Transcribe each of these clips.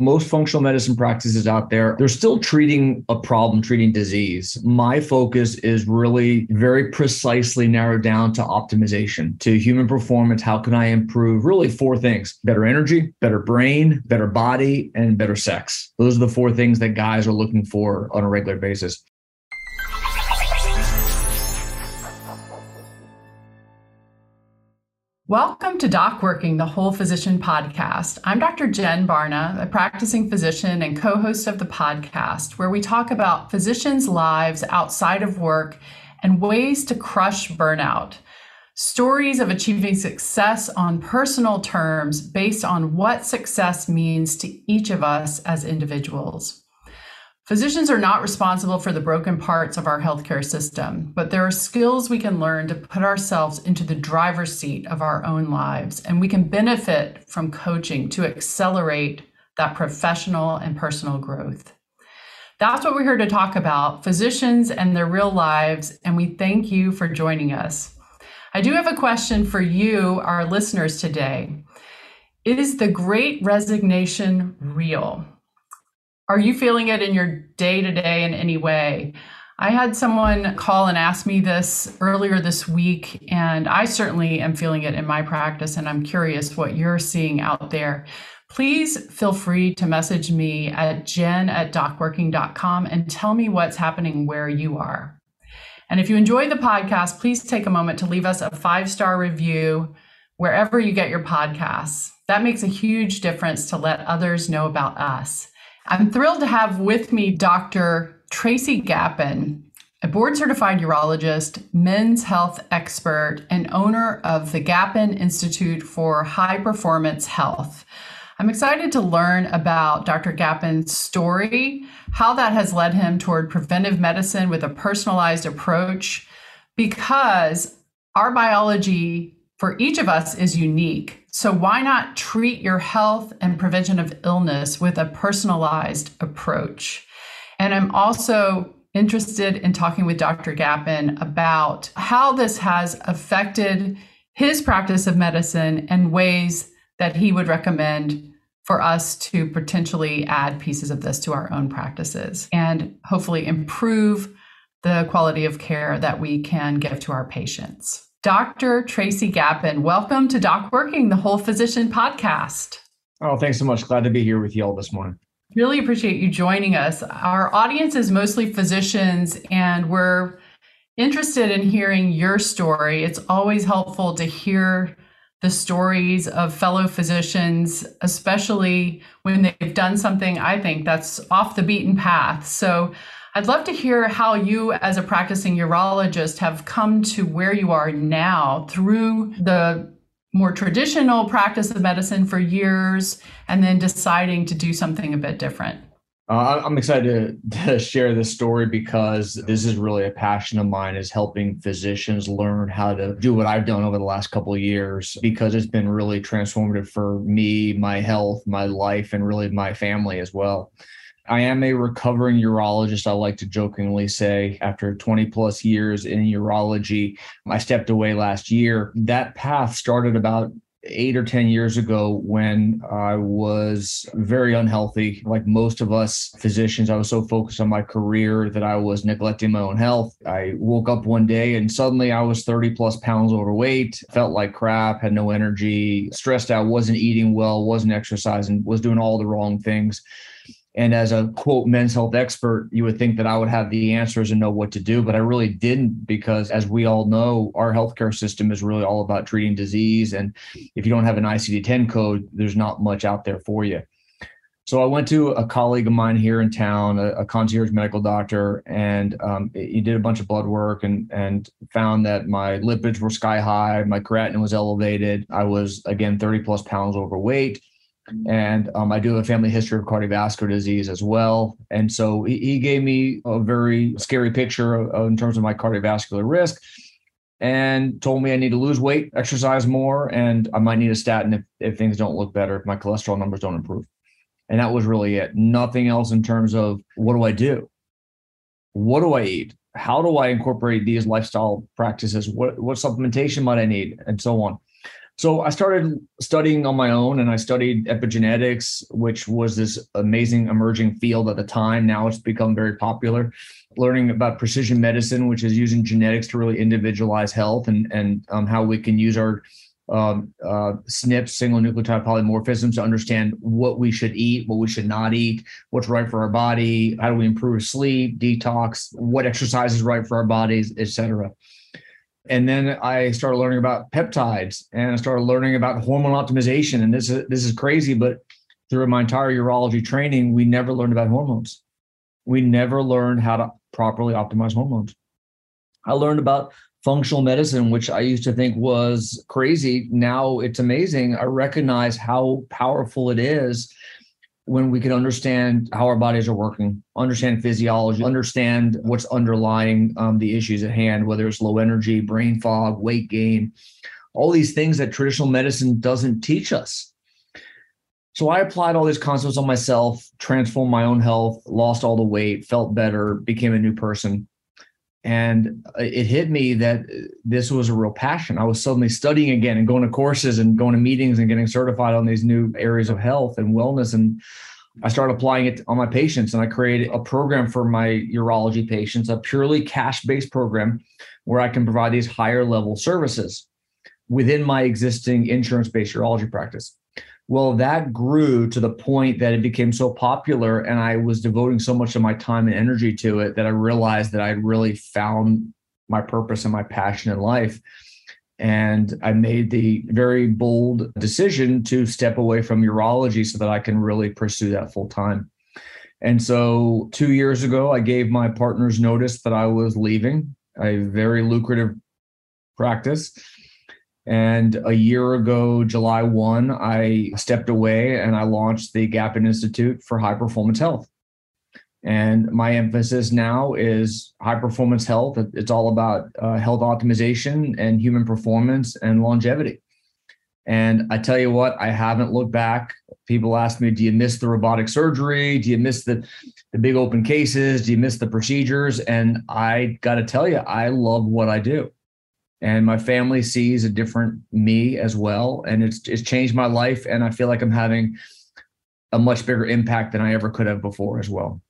most functional medicine practices out there, they're still treating a problem, treating disease. My focus is really very precisely narrowed down to optimization, to human performance. How can I improve really four things better energy, better brain, better body, and better sex? Those are the four things that guys are looking for on a regular basis. Welcome to Doc Working, the Whole Physician Podcast. I'm Dr. Jen Barna, a practicing physician and co host of the podcast, where we talk about physicians' lives outside of work and ways to crush burnout. Stories of achieving success on personal terms based on what success means to each of us as individuals. Physicians are not responsible for the broken parts of our healthcare system, but there are skills we can learn to put ourselves into the driver's seat of our own lives, and we can benefit from coaching to accelerate that professional and personal growth. That's what we're here to talk about physicians and their real lives, and we thank you for joining us. I do have a question for you, our listeners, today. Is the great resignation real? Are you feeling it in your day to day in any way? I had someone call and ask me this earlier this week, and I certainly am feeling it in my practice, and I'm curious what you're seeing out there. Please feel free to message me at jen at docworking.com and tell me what's happening where you are. And if you enjoy the podcast, please take a moment to leave us a five star review wherever you get your podcasts. That makes a huge difference to let others know about us. I'm thrilled to have with me Dr. Tracy Gapin, a board certified urologist, men's health expert, and owner of the Gapin Institute for High Performance Health. I'm excited to learn about Dr. Gapin's story, how that has led him toward preventive medicine with a personalized approach, because our biology for each of us is unique. So, why not treat your health and prevention of illness with a personalized approach? And I'm also interested in talking with Dr. Gapin about how this has affected his practice of medicine and ways that he would recommend for us to potentially add pieces of this to our own practices and hopefully improve the quality of care that we can give to our patients. Dr. Tracy Gapin. Welcome to Doc Working, the Whole Physician podcast. Oh, thanks so much. Glad to be here with you all this morning. Really appreciate you joining us. Our audience is mostly physicians, and we're interested in hearing your story. It's always helpful to hear the stories of fellow physicians, especially when they've done something I think that's off the beaten path. So I'd love to hear how you, as a practicing urologist, have come to where you are now through the more traditional practice of medicine for years and then deciding to do something a bit different. Uh, I'm excited to, to, share this story because this is really a passion of mine is helping physicians learn how to do what I've done over the last couple of years because it's been really transformative for me, my health, my life, and really my family as well. I am a recovering urologist. I like to jokingly say, after 20 plus years in urology, I stepped away last year. That path started about eight or 10 years ago when I was very unhealthy. Like most of us physicians, I was so focused on my career that I was neglecting my own health. I woke up one day and suddenly I was 30 plus pounds overweight, felt like crap, had no energy, stressed out, wasn't eating well, wasn't exercising, was doing all the wrong things. And as a quote men's health expert, you would think that I would have the answers and know what to do, but I really didn't because, as we all know, our healthcare system is really all about treating disease. And if you don't have an ICD 10 code, there's not much out there for you. So I went to a colleague of mine here in town, a, a concierge medical doctor, and um, he did a bunch of blood work and and found that my lipids were sky high, my creatinine was elevated. I was again 30 plus pounds overweight and um, I do have a family history of cardiovascular disease as well. And so he, he gave me a very scary picture of, of, in terms of my cardiovascular risk and told me I need to lose weight, exercise more, and I might need a statin if, if things don't look better, if my cholesterol numbers don't improve. And that was really it. Nothing else in terms of what do I do? What do I eat? How do I incorporate these lifestyle practices? What, what supplementation might I need? And so on. So I started studying on my own and I studied epigenetics, which was this amazing emerging field at the time. Now it's become very popular. Learning about precision medicine, which is using genetics to really individualize health and, and um, how we can use our um, uh, SNPs, single nucleotide polymorphisms, to understand what we should eat, what we should not eat, what's right for our body, how do we improve sleep, detox, what exercise is right for our bodies, etc. And then I started learning about peptides and I started learning about hormone optimization. And this is this is crazy, but through my entire urology training, we never learned about hormones. We never learned how to properly optimize hormones. I learned about functional medicine, which I used to think was crazy. Now it's amazing. I recognize how powerful it is when we can understand how our bodies are working, understand physiology, understand what's underlying um, the issues at hand, whether it's low energy, brain fog, weight gain, all these things that traditional medicine doesn't teach us. So I applied all these concepts on myself, transformed my own health, lost all the weight, felt better, became a new person. And it hit me that this was a real passion. I was suddenly studying again and going to courses and going to meetings and getting certified on these new areas of health and wellness. And I started applying it on my patients and I created a program for my urology patients, a purely cash based program where I can provide these higher level services within my existing insurance based urology practice. Well, that grew to the point that it became so popular, and I was devoting so much of my time and energy to it that I realized that I had really found my purpose and my passion in life. And I made the very bold decision to step away from urology so that I can really pursue that full time. And so, two years ago, I gave my partners notice that I was leaving a very lucrative practice and a year ago, July 1, I stepped away and I launched the Gapin Institute for High Performance Health. And my emphasis now is high performance health. It's all about uh, health optimization and human performance and longevity. And I tell you what, I haven't looked back. People ask me, do you miss the robotic surgery? Do you miss the, the big open cases? Do you miss the procedures? And I got to tell you, I love what I do and my family sees a different me as well. And it's it's changed my life. And i feel like i'm having a much bigger impact than i ever could have before as well.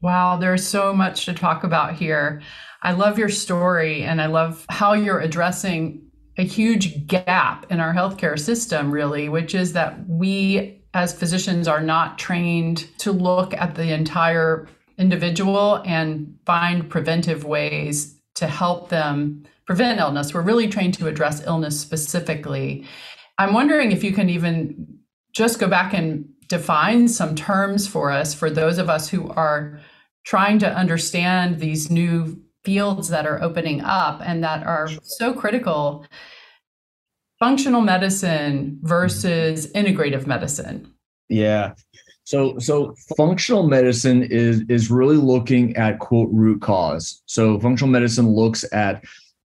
Wow there's so much to talk about here. I love your story and i love how you're addressing a huge gap in our healthcare system really which is that we as physicians are not trained to look at the entire individual and find preventive ways to help them prevent illness. We're really trained to address illness specifically. I'm wondering if you can even just go back and define some terms for us, for those of us who are trying to understand these new fields that are opening up and that are so critical functional medicine versus integrative medicine. Yeah. So so functional medicine is is really looking at quote root cause. So functional medicine looks at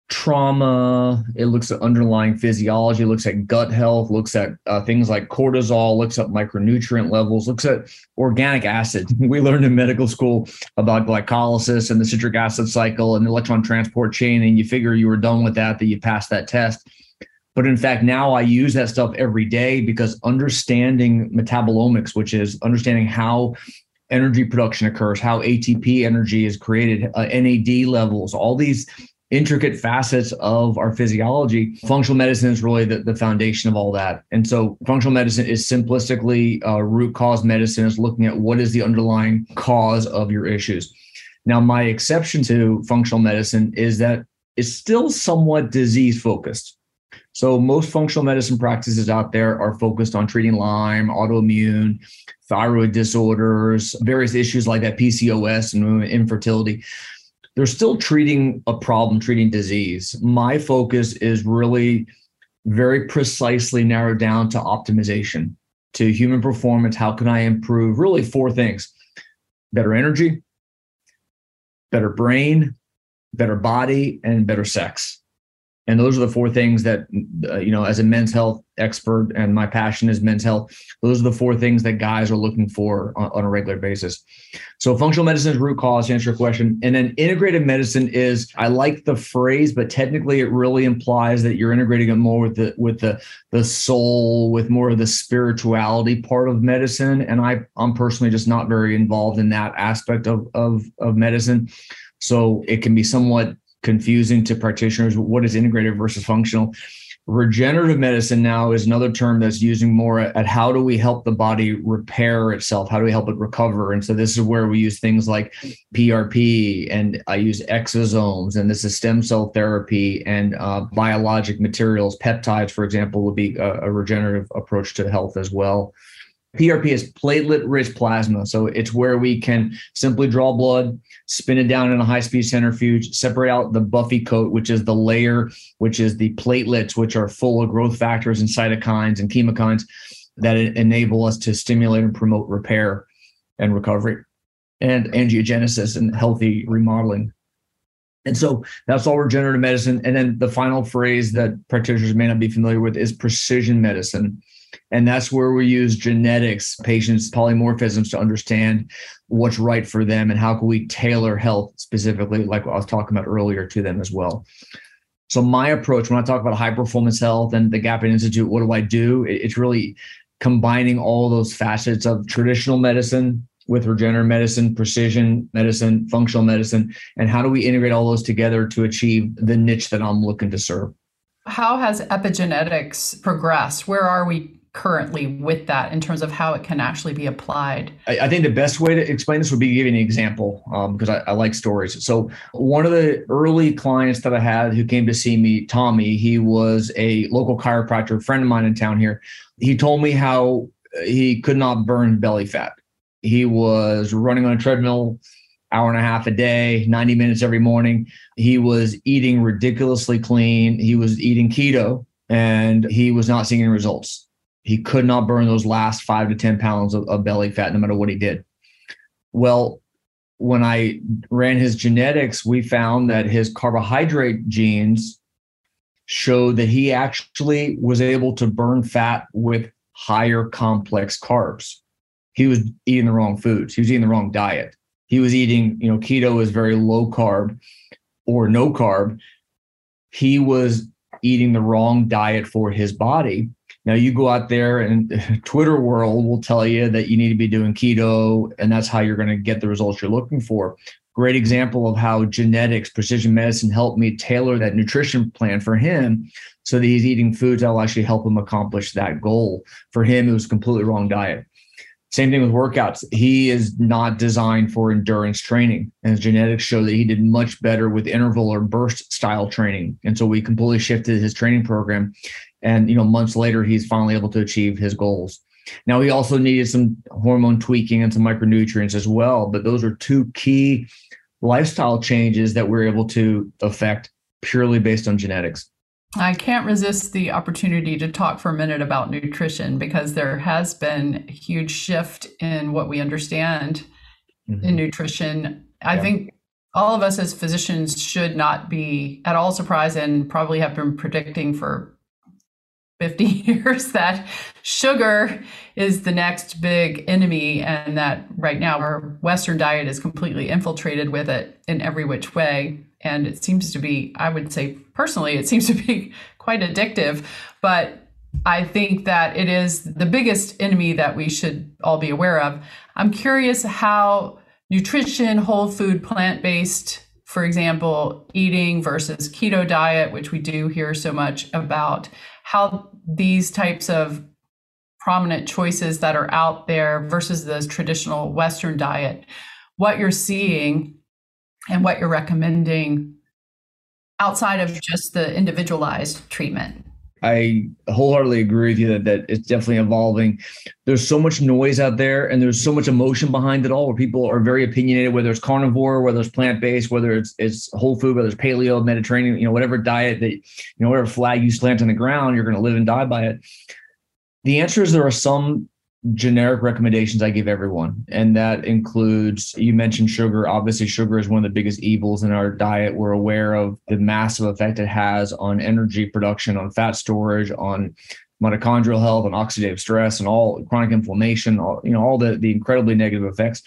trauma it looks at underlying physiology looks at gut health looks at uh, things like cortisol looks at micronutrient levels looks at organic acid we learned in medical school about glycolysis and the citric acid cycle and the electron transport chain and you figure you were done with that that you passed that test. But in fact now i use that stuff every day because understanding metabolomics which is understanding how energy production occurs how atp energy is created uh, nad levels all these intricate facets of our physiology. Functional medicine is really the, the foundation of all that. And so functional medicine is simplistically uh, root cause medicine is looking at what is the underlying cause of your issues. Now, my exception to functional medicine is that it's still somewhat disease focused. So most functional medicine practices out there are focused on treating Lyme, autoimmune, thyroid disorders, various issues like that, PCOS and infertility they're still treating a problem, treating disease. My focus is really very precisely narrowed down to optimization, to human performance. How can I improve? Really, four things better energy, better brain, better body, and better sex. And those are the four things that, uh, you know, as a men's health expert and my passion is men's health, those are the four things that guys are looking for on, on, a regular basis. So functional medicine is root cause to answer your question. And then integrative medicine is, I like the phrase, but technically it really implies that you're integrating it more with the, with the, the soul, with more of the spirituality part of medicine. And I, I'm personally just not very involved in that aspect of, of, of medicine. So it can be somewhat confusing to practitioners. What is integrative versus functional? Regenerative medicine now is another term that's using more at, how do we help the body repair itself? How do we help it recover? And so this is where we use things like PRP and I use exosomes and this is stem cell therapy and uh, biologic materials, peptides, for example, would be a, a regenerative approach to health as well. PRP is platelet rich plasma. So it's where we can simply draw blood, spin it down in a high speed centrifuge, separate out the buffy coat, which is the layer, which is the platelets, which are full of growth factors and cytokines and chemokines that enable us to stimulate and promote repair and recovery and angiogenesis and healthy remodeling. And so that's all regenerative medicine. And then the final phrase that practitioners may not be familiar with is precision medicine. And that's where we use genetics, patients' polymorphisms to understand what's right for them and how can we tailor health specifically, like I was talking about earlier, to them as well. So my approach when I talk about high performance health and the Gapin Institute, what do I do? It's really combining all those facets of traditional medicine with regenerative medicine, precision medicine, functional medicine, and how do we integrate all those together to achieve the niche that I'm looking to serve? How has epigenetics progressed? Where are we currently with that in terms of how it can actually be applied? I, I think the best way to explain this would be giving an example because um, I, I, like stories. So, one of the early clients that I had who came to see me, Tommy, he was a local chiropractor, friend of mine in town here. He told me how he could not burn belly fat. He was running on a treadmill hour and a half a day, 90 minutes every morning. He was eating ridiculously clean. He was eating keto and he was not seeing any results he could not burn those last five to 10 pounds of, of belly fat no matter what he did. Well, when I ran his genetics, we found that his carbohydrate genes showed that he actually was able to burn fat with higher complex carbs. He was eating the wrong foods. He was eating the wrong diet. He was eating, you know, keto is very low carb or no carb. He was eating the wrong diet for his body. Now you go out there and Twitter world will tell you that you need to be doing keto and that's how you're going to get the results you're looking for. Great example of how genetics, precision medicine helped me tailor that nutrition plan for him so that he's eating foods that will actually help him accomplish that goal. For him, it was completely wrong diet. Same thing with workouts. He is not designed for endurance training. And his genetics show that he did much better with interval or burst style training. And so we completely shifted his training program. And you know, months later, he's finally able to achieve his goals. Now he also needed some hormone tweaking and some micronutrients as well. But those are two key lifestyle changes that we're able to affect purely based on genetics. I can't resist the opportunity to talk for a minute about nutrition because there has been a huge shift in what we understand mm-hmm. in nutrition. I think all of us as physicians should not be at all surprised and probably have been predicting for 50 years that sugar is the next big enemy and that right now our western diet is completely infiltrated with it in every which way. And it seems to be i would say personally it seems to be quite addictive. But i think that it is the biggest enemy that we should all be aware of. I'm curious how nutrition whole food plant-based for example eating versus keto diet which we do hear so much about how these types of prominent choices that are out there versus the traditional western diet what you're seeing and what you're recommending outside of just the individualized treatment. I wholeheartedly agree with you that, that it's definitely evolving. There's so much noise out there and there's so much emotion behind it all where people are very opinionated, whether it's carnivore, whether it's plant-based, whether it's it's whole food, whether it's paleo, Mediterranean, you know, whatever diet that, you know, whatever flag you slant on the ground, you're going to live and die by it. The answer is there are some generic recommendations I give everyone. And that includes, you mentioned sugar. Obviously, sugar is one of the biggest evils in our diet. We're aware of the massive effect it has on energy production, on fat storage, on mitochondrial health, and oxidative stress, and all chronic inflammation, all, you know, all the, the incredibly negative effects.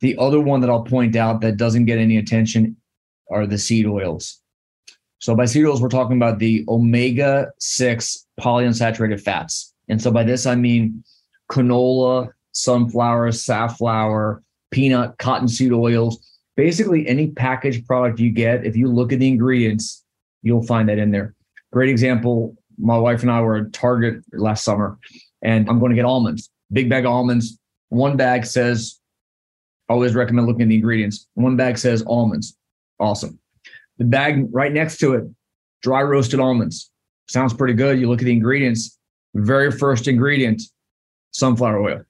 The other one that I'll point out that doesn't get any attention are the seed oils. So by seed oils, we're talking about the omega 6 polyunsaturated fats. And so by this, I mean canola, sunflower, safflower, peanut, cottonseed oils. Basically, any packaged product you get, if you look at the ingredients, you'll find that in there. Great example. My wife and I were at Target last summer, and I'm going to get almonds, big bag of almonds. One bag says, always recommend looking at the ingredients. One bag says almonds. Awesome. The bag right next to it, dry roasted almonds. Sounds pretty good. You look at the ingredients. Very first ingredient, sunflower oil,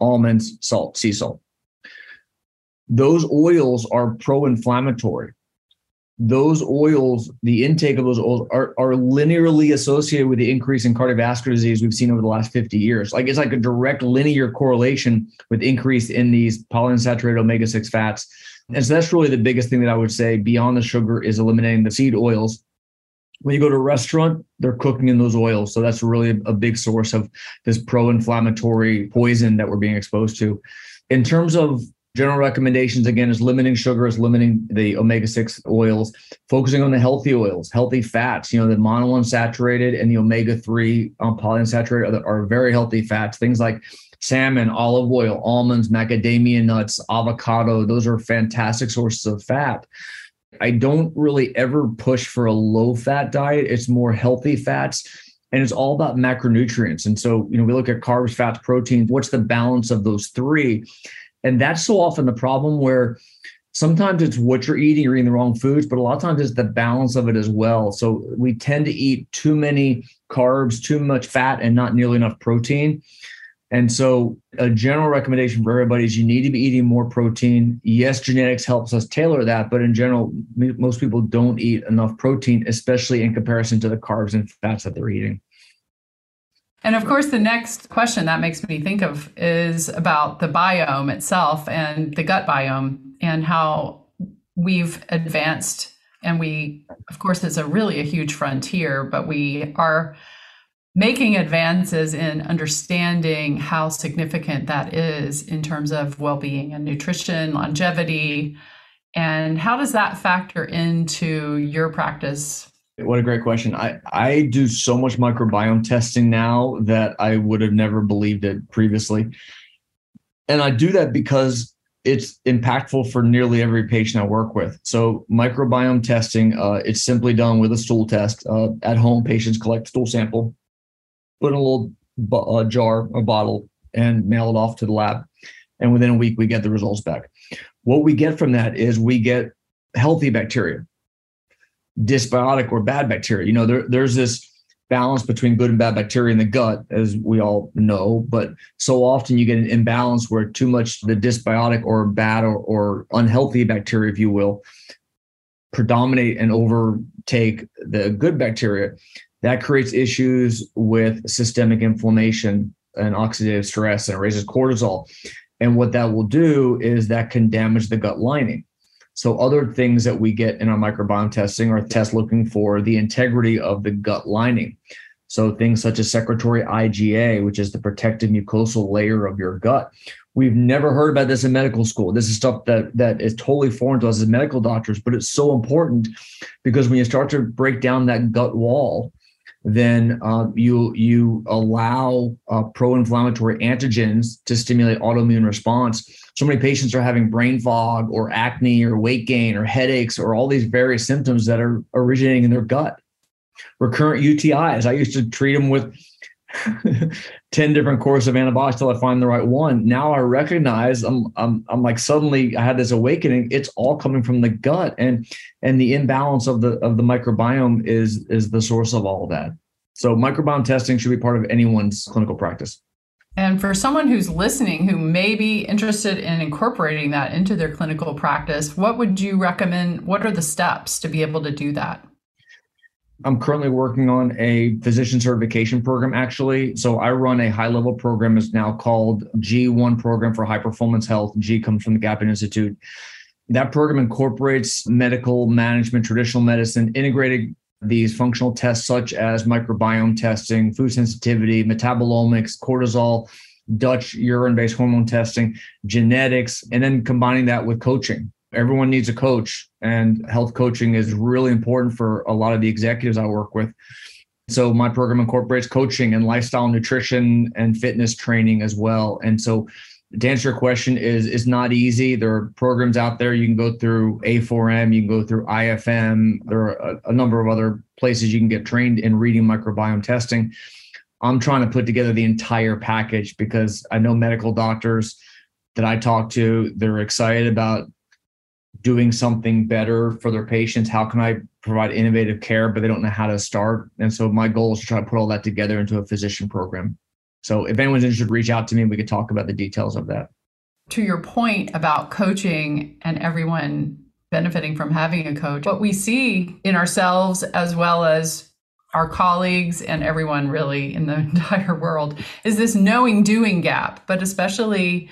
almonds, salt, sea salt. Those oils are pro inflammatory. Those oils, the intake of those oils are, are linearly associated with the increase in cardiovascular disease we've seen over the last 50 years. Like it's like a direct linear correlation with increase in these polyunsaturated omega 6 fats and so that's really the biggest thing that I would say beyond the sugar is eliminating the seed oils. When you go to a restaurant, they're cooking in those oils. So that's really a big source of this pro inflammatory poison that we're being exposed to. In terms of general recommendations, again, is limiting sugar, is limiting the omega 6 oils, focusing on the healthy oils, healthy fats, you know, the monounsaturated and the omega 3 um, polyunsaturated are, are very healthy fats, things like salmon, olive oil, almonds, macadamia nuts, avocado. Those are fantastic sources of fat. I don't really ever push for a low fat diet. It's more healthy fats and it's all about macronutrients. And so, you know, we look at carbs, fats, proteins, what's the balance of those three? And that's so often the problem where sometimes it's what you're eating, you're eating the wrong foods, but a lot of times it's the balance of it as well. So we tend to eat too many carbs, too much fat, and not nearly enough protein. And so, a general recommendation for everybody is you need to be eating more protein. Yes, genetics helps us tailor that, but in general, most people don't eat enough protein, especially in comparison to the carbs and fats that they're eating. And of course, the next question that makes me think of is about the biome itself and the gut biome and how we've advanced. And we, of course, it's a really a huge frontier, but we are making advances in understanding how significant that is in terms of well-being and nutrition longevity. And how does that factor into your practice? What a great question. I i do so much microbiome testing now that i would have never believed it previously. And i do that because it's impactful for nearly every patient I work with. So microbiome testing, uh, it's simply done with a stool test. Uh, at home, patients collect stool sample, put in a little uh, jar or bottle and mail it off to the lab. And within a week, we get the results back. What we get from that is we get healthy bacteria, dysbiotic or bad bacteria. You know, there, there's this balance between good and bad bacteria in the gut, as we all know. But so often you get an imbalance where too much the dysbiotic or bad or, or unhealthy bacteria, if you will, predominate and overtake the good bacteria. That creates issues with systemic inflammation and oxidative stress, and raises cortisol. And what that will do is that can damage the gut lining. So, other things that we get in our microbiome testing are tests looking for the integrity of the gut lining. So, things such as secretory IgA, which is the protective mucosal layer of your gut. We've never heard about this in medical school. This is stuff that that is totally foreign to us as medical doctors, but it's so important because when you start to break down that gut wall, then uh, you you allow uh, pro-inflammatory antigens to stimulate autoimmune response. So many patients are having brain fog or acne or weight gain or headaches or all these various symptoms that are originating in their gut. Recurrent UTIs. I used to treat them with 10 different courses of antibiotics till I find the right one. Now I recognize I'm, I'm, I'm like suddenly I had this awakening. It's all coming from the gut and, and the imbalance of the, of the microbiome is, is the source of all of that. So microbiome testing should be part of anyone's clinical practice. And for someone who's listening who may be interested in incorporating that into their clinical practice, what would you recommend? What are the steps to be able to do that? I'm currently working on a physician certification program, actually. So I run a high level program, is now called G1 Program for High Performance Health. G comes from the Gapin Institute. That program incorporates medical management, traditional medicine, integrated these functional tests such as microbiome testing, food sensitivity, metabolomics, cortisol, Dutch urine based hormone testing, genetics, and then combining that with coaching. Everyone needs a coach, and health coaching is really important for a lot of the executives I work with. So, my program incorporates coaching and lifestyle nutrition and fitness training as well. And so, to answer your question is is not easy there are programs out there you can go through a4m you can go through ifm there are a, a, number of other places you can get trained in reading microbiome testing i'm trying to put together the entire package because i know medical doctors that i talk to they're excited about doing something better for their patients how can i provide innovative care but they don't know how to start and so my goal is to try to put all that together into a physician program so if anyone's interested, reach out to me. We could talk about the details of that. To your point about coaching and everyone benefiting from having a coach, what we see in ourselves as well as our colleagues and everyone really in the entire world is this knowing doing gap, but especially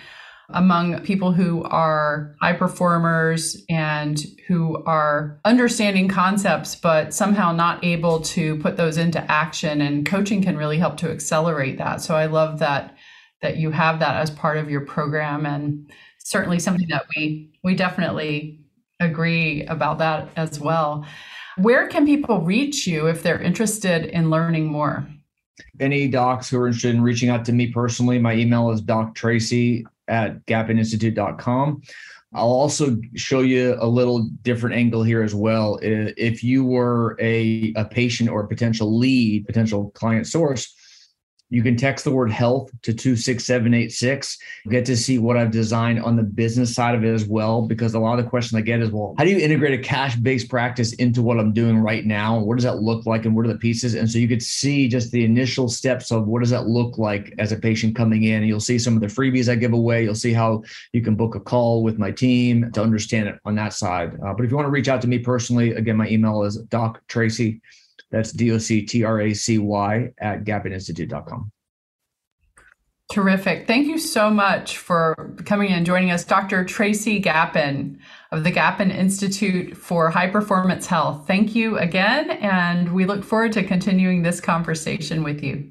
among people who are high performers and who are understanding concepts, but somehow not able to put those into action. And coaching can really help to accelerate that. So I love that that you have that as part of your program and certainly something that we we definitely agree about that as well. Where can people reach you if they're interested in learning more? Any docs who are interested in reaching out to me personally, my email is doctracy at gapininstitute.com. I'll also show you a little different angle here as well. If you were a, a patient or a potential lead, potential client source, you can text the word health to 26786. Get to see what I've designed on the business side of it as well. Because a lot of the questions I get is, well, how do you integrate a cash based practice into what I'm doing right now? What does that look like? And what are the pieces? And so you could see just the initial steps of what does that look like as a patient coming in. And you'll see some of the freebies I give away. You'll see how you can book a call with my team to understand it on that side. Uh, but if you want to reach out to me personally, again, my email is doctracy that's D O C T R A C Y at gapininstitute.com. Terrific. Thank you so much for coming and joining us, Dr. Tracy Gapin of the Gapin Institute for High Performance Health. Thank you again, and we look forward to continuing this conversation with you.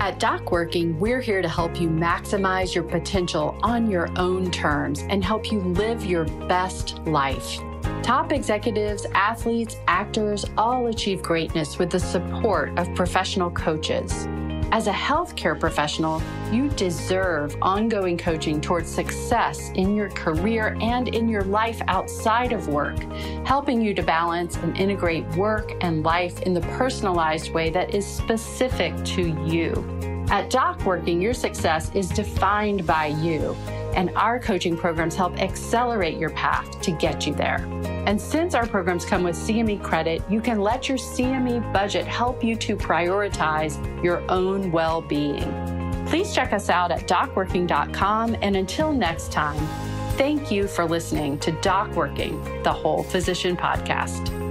At Doc Working, we're here to help you maximize your potential on your own terms and help you live your best life. Top executives, athletes, actors all achieve greatness with the support of professional coaches. As a healthcare professional, you deserve ongoing coaching towards success in your career and in your life outside of work, helping you to balance and integrate work and life in the personalized way that is specific to you. At Doc Working, your success is defined by you and our coaching programs help accelerate your path to get you there. And since our programs come with CME credit, you can let your CME budget help you to prioritize your own well being. Please check us out at docworking.com. And until next time, thank you for listening to Doc Working, the Whole Physician Podcast.